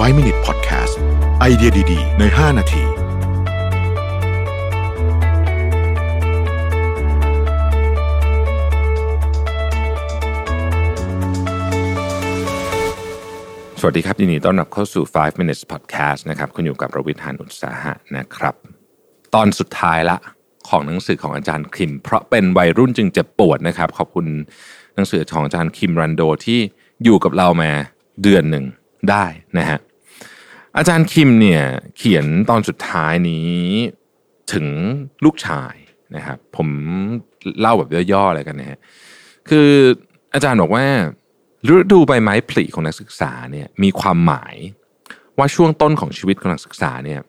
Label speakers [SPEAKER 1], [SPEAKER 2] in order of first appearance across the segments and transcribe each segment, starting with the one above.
[SPEAKER 1] 5 Minute Podcast ไอเดียดี ๆ ใน 5 นาที
[SPEAKER 2] สวัสดีครับยินดีต้อนรับเข้าสู่ 5 minutes podcast นะครับ คุณอยู่กับประวิทยานอุตสาหะนะครับ ตอนสุดท้ายละของหนังสือของอาจารย์คิม เพราะเป็นวัยรุ่นจึงเจ็บปวดนะครับ ขอบคุณหนังสือของอาจารย์คิมรันโดที่อยู่กับเรามาเดือนหนึ่ง ได้นะฮะอาจารย์คิมเนี่ยเขียนตอนสุดท้ายนี้ถึงลูกชายนะครับผมเล่าแบบย่อๆอะไรกันนะฮะคืออาจารย์บอกว่าฤดูใบไม้ผลิของนักศึกษาเนี่ยมีความหมายว่าช่วงต้นของชีวิตของนักศึกษาเนี่ย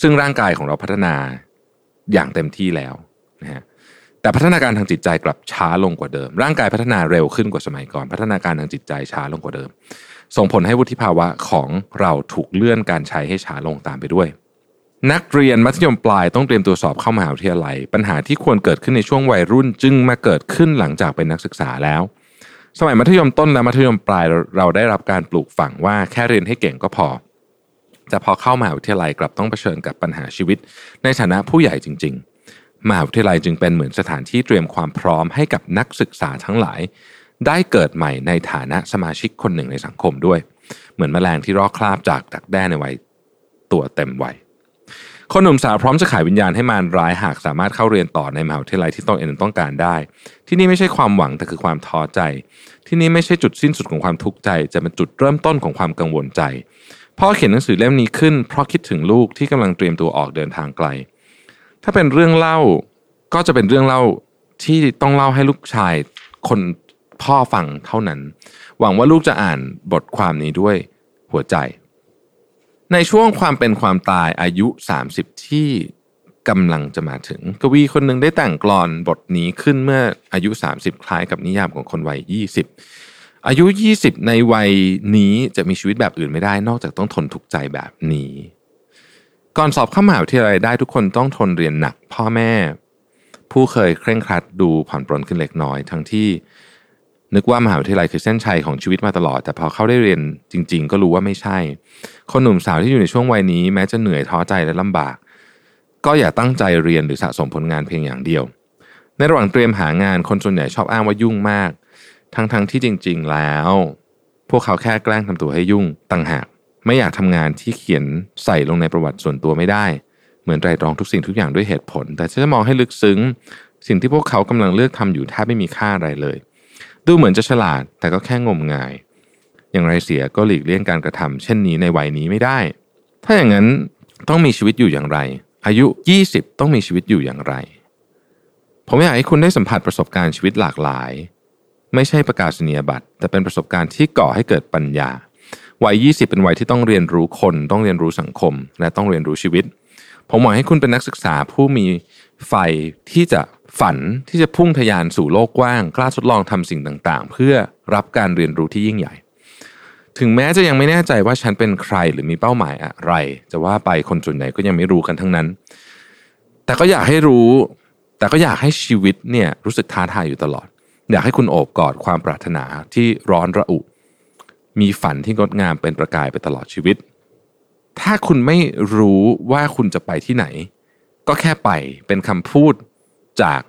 [SPEAKER 2] ซึ่งร่างกายของเราพัฒนาอย่างเต็มที่แล้วนะฮะแต่พัฒนาการทางจิตใจกลับช้าลงกว่าเดิม ร่างกายพัฒนาเร็วขึ้นกว่าสมัยก่อน พัฒนาการทางจิตใจช้าลงกว่าเดิม ส่งผลให้วุฒิภาวะของเราถูกเลื่อนการใช้ให้ช้าลงตามไปด้วย นักเรียนมัธยมปลายต้องเตรียมตัวสอบเข้ามหาวิทยาลัย ปัญหาที่ควรเกิดขึ้นในช่วงวัยรุ่นจึงมาเกิดขึ้นหลังจากเป็นนักศึกษาแล้ว สมัยมัธยมต้นและมัธยมปลายเราได้รับการปลูกฝังว่าแค่เรียนให้เก่งก็พอแต่พอเข้ามหาวิทยาลัยกลับต้องเผชิญกับปัญหาชีวิต ในฐานะผู้ใหญ่จริง ๆ มหาวิทยาลัยจึงเป็นเหมือนสถานที่เตรียมความพร้อมให้กับนักศึกษาทั้งหลาย ได้เกิดใหม่ในฐานะสมาชิกคนหนึ่งในสังคมด้วย เหมือนแมลงที่รอกคราบจากดักแด้ในวัยตัวเต็มวัยคนหนุ่มสาวพร้อมจะขายวิญญาณให้มารร้ายหากสามารถเข้าเรียนต่อในมหาวิทยาลัยที่ตนเองต้องการได้ ที่นี่ไม่ใช่ความหวังแต่คือความท้อใจ ที่นี่ไม่ใช่จุดสิ้นสุดของความทุกข์ใจ จะเป็นจุดเริ่มต้นของความกังวลใจพ่อเขียนหนังสือเล่มนี้ขึ้น เพราะคิดถึงลูกที่กำลังเตรียมตัวออกเดินทางไกล ถ้าเป็นเรื่องเล่าก็จะเป็นเรื่องเล่าที่ต้องเล่าให้ลูกชายคน พ่อฟังเท่านั้น หวังว่าลูกจะอ่านบทความนี้ด้วยหัวใจ ในช่วงความเป็นความตายอายุ 30 ที่กำลังจะมาถึง กวีคนหนึ่งได้แต่งกลอนบทนี้ขึ้นเมื่ออายุ 30 คล้ายกับนิยามของคนวัย 20 อายุ 20 ในวัยนี้จะมีชีวิตแบบอื่นไม่ได้ นอกจากต้องทนทุกข์ใจแบบนี้ ก่อนสอบเข้ามหาวิทยาลัยได้ทุกคนต้องทนเรียนหนัก พ่อแม่ ผู้เคยเคร่งครัดดูผ่อนปรนขึ้นเล็กน้อย ทั้งที่ นึกว่ามหาวิทยาลัยคือเส้นชัยของชีวิตมาตลอด แต่พอเข้าได้เรียนจริง ๆ ก็รู้ว่าไม่ใช่ คนหนุ่มสาวที่อยู่ในช่วงวัยนี้แม้จะเหนื่อยท้อใจและลำบาก ก็อย่าตั้งใจเรียนหรือสะสมผลงานเพียงอย่างเดียว ในระหว่างเตรียมหางานคนส่วนใหญ่ชอบอ้างว่ายุ่งมาก ทั้งๆที่จริง ๆ แล้ว พวกเขาแค่แกล้งทำตัวให้ยุ่งต่างหาก ไม่อยากทำงานที่เขียนใส่ลงในประวัติส่วนตัวไม่ได้ เหมือนไตรตรองทุกสิ่งทุกอย่างด้วยเหตุผล แต่ถ้าจะมองให้ลึกซึ้ง สิ่งที่พวกเขากำลังเลือกทำอยู่แทบไม่มีค่าอะไรเลย ดูเหมือนจะฉลาดแต่ก็แค่งมงาย อย่างไรเสียก็หลีกเลี่ยงการกระทำเช่นนี้ในวัยนี้ไม่ได้ ถ้าอย่างนั้นต้องมีชีวิตอยู่อย่างไร อายุ 20 ต้องมีชีวิตอยู่อย่างไร ผมอยากให้คุณได้สัมผัสประสบการณ์ชีวิตหลากหลาย ไม่ใช่ประกาศนียบัตร แต่เป็นประสบการณ์ที่ก่อให้เกิดปัญญา วัย 20 เป็นวัยที่ต้องเรียนรู้คน ต้องเรียนรู้สังคม และต้องเรียนรู้ชีวิต ผมหวังให้คุณเป็นนักศึกษาผู้มีไฟที่จะฝันที่จะพุ่งทะยานสู่โลกกว้างกล้าทดลองทำสิ่งต่างๆ เพื่อรับการเรียนรู้ที่ยิ่งใหญ่ ถึงแม้จะยังไม่แน่ใจว่าฉันเป็นใครหรือมีเป้าหมายอะไร จะว่าไปคนส่วนใหญ่ก็ยังไม่รู้กันทั้งนั้น แต่ก็อยากให้รู้ แต่ก็อยากให้ชีวิตเนี่ยรู้สึกท้าทายอยู่ตลอด อยากให้คุณโอบกอดความปรารถนาที่ร้อนระอุ มีฝันที่งดงามเป็นประกายไปตลอดชีวิต ถ้าคุณไม่รู้ว่าคุณจะไปที่ไหน ก็แค่ไปเป็นคำพูดจาก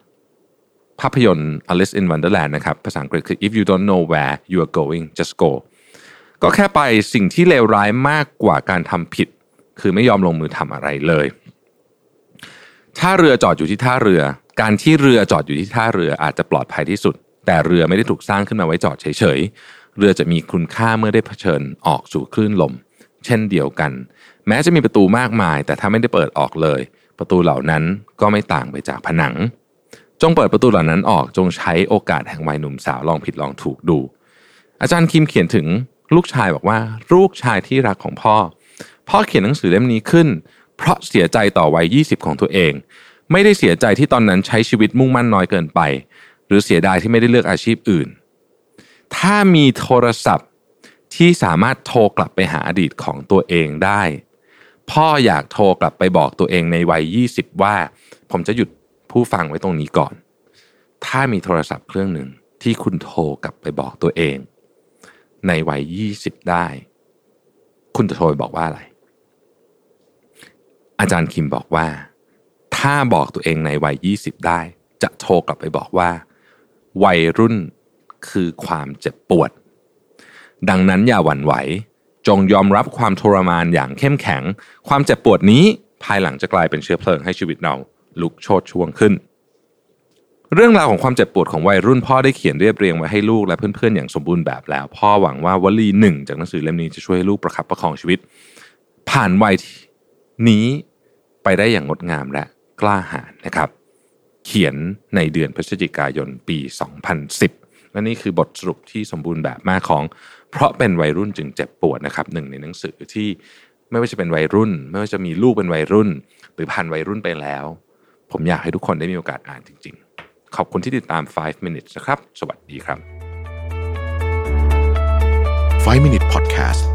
[SPEAKER 2] ภาพยนตร์ Alice in Wonderland นะครับ ภาษาอังกฤษคือ if you don't know where you are going just go ก็แค่ไปสิ่งที่เลวร้ายมากกว่าการทำผิด คือไม่ยอมลงมือทำอะไรเลยถ้าเรือจอดอยู่ที่ท่าเรือ การที่เรือจอดอยู่ที่ท่าเรืออาจจะปลอดภัยที่สุด แต่เรือไม่ได้ถูกสร้างขึ้นมาไว้จอดเฉยๆ เรือจะมีคุณค่าเมื่อได้เผชิญออกสู่คลื่นลม เช่นเดียวกัน แม้จะมีประตูมากมาย แต่ถ้าไม่ได้เปิดออกเลย ประตูเหล่านั้นก็ไม่ต่างไปจากผนัง จงเปิดประตูเหล่านั้นออกจงใช้โอกาสแห่งวัยหนุ่มสาวลองผิดลองถูกดู อาจารย์คิมเขียนถึงลูกชายบอกว่าลูกชายที่รักของพ่อ พ่อเขียนหนังสือเล่มนี้ขึ้น เพราะเสียใจต่อวัย 20 ของตัวเอง ไม่ได้เสียใจที่ตอนนั้นใช้ชีวิตมุ่งมั่นน้อยเกินไป หรือเสียดายที่ไม่ได้เลือกอาชีพอื่น ถ้ามีโทรศัพท์ ที่สามารถโทรกลับไปหาอดีตของตัวเองได้ พ่ออยากโทรกลับไปบอกตัวเองในวัย 20 ว่า ผมจะหยุดผู้ฟังไว้ตรงนี้ก่อน ถ้ามีโทรศัพท์เครื่องหนึ่งที่คุณโทรกลับไปบอกตัวเอง ในวัย 20 ได้ คุณจะโทรไปบอกว่าอะไร อาจารย์คิมบอกว่า ถ้าบอกตัวเองในวัย 20 ได้ จะโทรกลับไปบอกว่า วัยรุ่นคือความเจ็บปวด ดังนั้นอย่าหวั่นไหว จงยอมรับความทรมานอย่างเข้มแข็ง ความเจ็บปวดนี้ภายหลังจะกลายเป็นเชื้อเพลิงให้ชีวิตเราลุกโชนช่วงขึ้น เรื่องราวของความเจ็บปวดของวัยรุ่นพ่อได้เขียนเรียบเรียงไว้ให้ลูกและเพื่อนๆอย่างสมบูรณ์แบบแล้ว พ่อหวังว่าวลีหนึ่งจากหนังสือเล่มนี้จะช่วยให้ลูกประคับประคองชีวิต ผ่านวัยนี้ไปได้อย่างงดงามและกล้าหาญนะครับ เขียนในเดือนพฤศจิกายนปี 2010 และนี่คือบทสรุปที่สมบูรณ์แบบมากของ เพราะเป็นวัยรุ่นจึงเจ็บปวดนะครับหนึ่งในหนังสือที่ไม่ว่าจะเป็นวัยรุ่น ไม่ว่าจะมีลูกเป็นวัยรุ่น หรือผ่านวัยรุ่นไปแล้ว ผมอยากให้ทุกคนได้มีโอกาสอ่านจริง ๆ ขอบคุณที่ติดตาม 5 minutes นะครับ สวัสดีครับ
[SPEAKER 1] 5 Minute Podcast